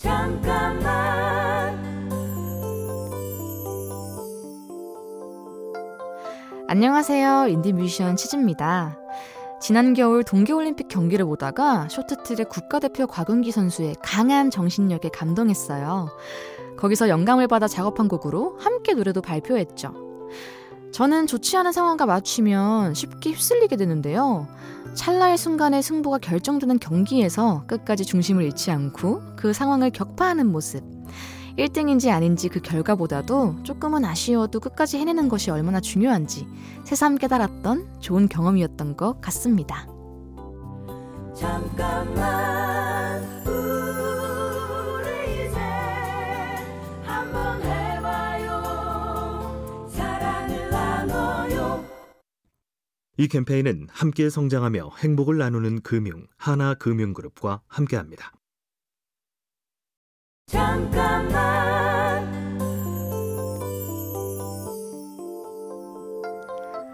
잠깐만 안녕하세요. 인디뮤지션 치즈입니다. 지난 겨울 동계올림픽 경기를 보다가 쇼트트랙 국가대표 곽은기 선수의 강한 정신력에 감동했어요. 거기서 영감을 받아 작업한 곡으로 함께 노래도 발표했죠. 저는 좋지 않은 상황과 맞추면 쉽게 휩쓸리게 되는데요. 찰나의 순간에 승부가 결정되는 경기에서 끝까지 중심을 잃지 않고 그 상황을 격파하는 모습. 1등인지 아닌지 그 결과보다도 조금은 아쉬워도 끝까지 해내는 것이 얼마나 중요한지 새삼 깨달았던 좋은 경험이었던 것 같습니다. 잠깐만 이 캠페인은 함께 성장하며 행복을 나누는 금융 하나금융그룹과 함께합니다. 잠깐만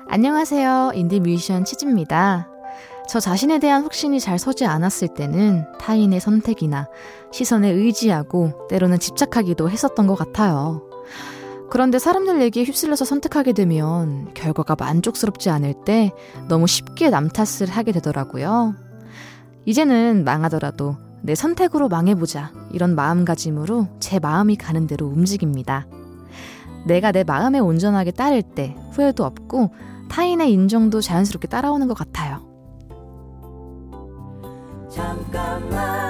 안녕하세요. 인디 뮤지션 치즈입니다. 저 자신에 대한 확신이 잘 서지 않았을 때는 타인의 선택이나 시선에 의지하고 때로는 집착하기도 했었던 것 같아요. 그런데 사람들 얘기에 휩쓸려서 선택하게 되면 결과가 만족스럽지 않을 때 너무 쉽게 남 탓을 하게 되더라고요. 이제는 망하더라도 내 선택으로 망해보자. 이런 마음가짐으로 제 마음이 가는 대로 움직입니다. 내가 내 마음에 온전하게 따를 때 후회도 없고 타인의 인정도 자연스럽게 따라오는 것 같아요. 잠깐만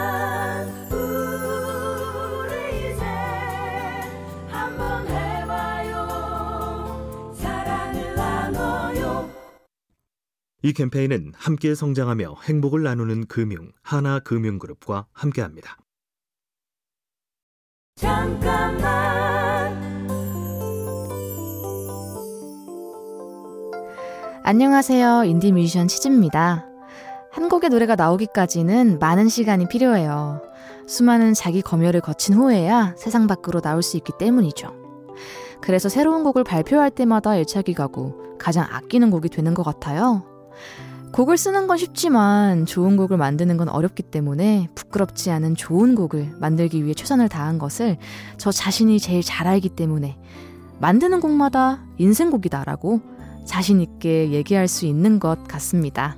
이 캠페인은 함께 성장하며 행복을 나누는 금융 하나금융그룹과 함께합니다. 잠깐만 안녕하세요. 인디 뮤지션 치즈입니다. 한 곡의 노래가 나오기까지는 많은 시간이 필요해요. 수많은 자기 검열을 거친 후에야 세상 밖으로 나올 수 있기 때문이죠. 그래서 새로운 곡을 발표할 때마다 애착이 가고 가장 아끼는 곡이 되는 것 같아요. 곡을 쓰는 건 쉽지만 좋은 곡을 만드는 건 어렵기 때문에 부끄럽지 않은 좋은 곡을 만들기 위해 최선을 다한 것을 저 자신이 제일 잘 알기 때문에 만드는 곡마다 인생곡이다라고 자신있게 얘기할 수 있는 것 같습니다.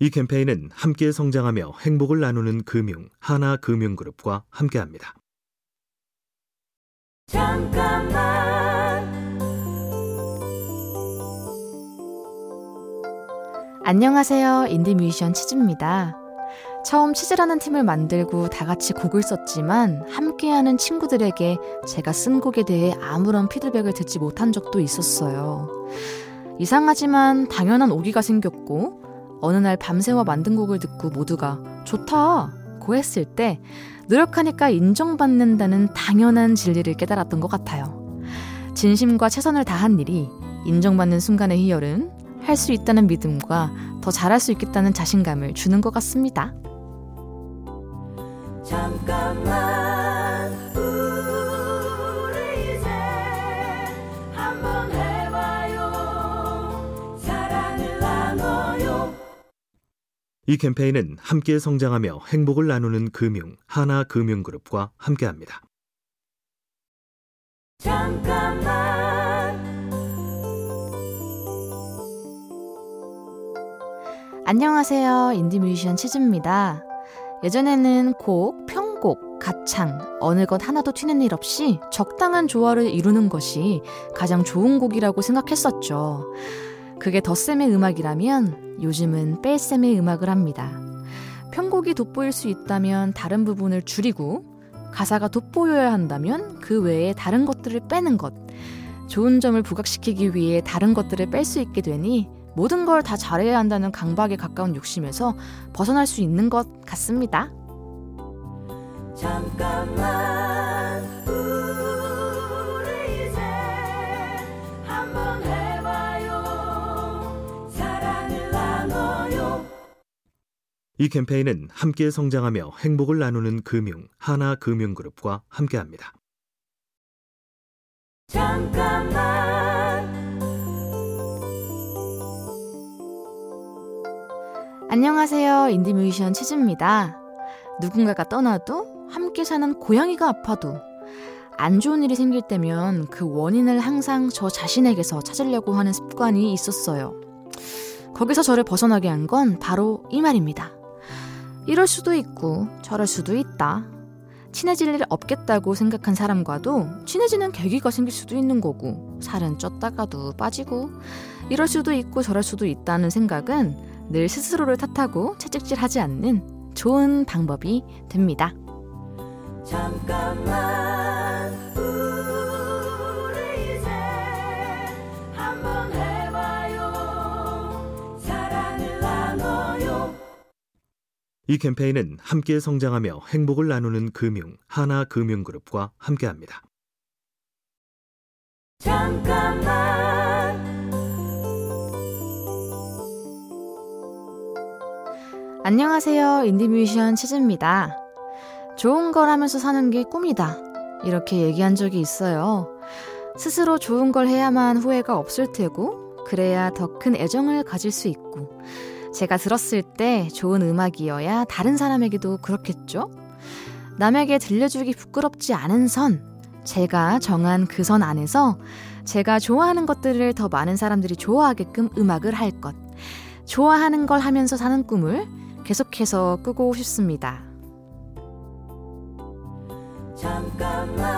이 캠페인은 함께 성장하며 행복을 나누는 금융 하나금융그룹과 함께합니다. 잠깐만 안녕하세요. 인디뮤지션 치즈입니다. 처음 치즈라는 팀을 만들고 다 같이 곡을 썼지만 함께하는 친구들에게 제가 쓴 곡에 대해 아무런 피드백을 듣지 못한 적도 있었어요. 이상하지만 당연한 오기가 생겼고 어느 날 밤새워 만든 곡을 듣고 모두가 좋다 고 했을 때 노력하니까 인정받는다는 당연한 진리를 깨달았던 것 같아요. 진심과 최선을 다한 일이 인정받는 순간의 희열은 할 수 있다는 믿음과 더 잘할 수 있겠다는 자신감을 주는 것 같습니다. 잠깐만 이 캠페인은 함께 성장하며 행복을 나누는 금융 하나금융그룹과 함께합니다. 잠깐만 안녕하세요. 인디뮤지션 치즈입니다. 예전에는 곡, 편곡, 가창, 어느 것 하나도 튀는 일 없이 적당한 조화를 이루는 것이 가장 좋은 곡이라고 생각했었죠. 그게 덧셈의 음악이라면 요즘은 뺄셈의 음악을 합니다. 편곡이 돋보일 수 있다면 다른 부분을 줄이고 가사가 돋보여야 한다면 그 외에 다른 것들을 빼는 것. 좋은 점을 부각시키기 위해 다른 것들을 뺄 수 있게 되니 모든 걸 다 잘해야 한다는 강박에 가까운 욕심에서 벗어날 수 있는 것 같습니다. 잠깐만 이 캠페인은 함께 성장하며 행복을 나누는 금융 하나금융그룹과 함께합니다. 잠깐만 안녕하세요. 인디뮤지션 치즈입니다. 누군가가 떠나도 함께 사는 고양이가 아파도 안 좋은 일이 생길 때면 그 원인을 항상 저 자신에게서 찾으려고 하는 습관이 있었어요. 거기서 저를 벗어나게 한 건 바로 이 말입니다. 이럴 수도 있고 저럴 수도 있다. 친해질 일 없겠다고 생각한 사람과도 친해지는 계기가 생길 수도 있는 거고 살은 쪘다가도 빠지고 이럴 수도 있고 저럴 수도 있다는 생각은 늘 스스로를 탓하고 채찍질하지 않는 좋은 방법이 됩니다. 잠깐만 이 캠페인은 함께 성장하며 행복을 나누는 금융 하나금융그룹과 함께합니다. 잠깐만 안녕하세요 인디뮤지션 치즈입니다. 좋은 걸 하면서 사는 게 꿈이다. 이렇게 얘기한 적이 있어요. 스스로 좋은 걸 해야만 후회가 없을 테고, 그래야 더 큰 애정을 가질 수 있고, 제가 들었을 때 좋은 음악이어야 다른 사람에게도 그렇겠죠? 남에게 들려주기 부끄럽지 않은 선, 제가 정한 그 선 안에서 제가 좋아하는 것들을 더 많은 사람들이 좋아하게끔 음악을 할 것. 좋아하는 걸 하면서 사는 꿈을 계속해서 꾸고 싶습니다. 잠깐만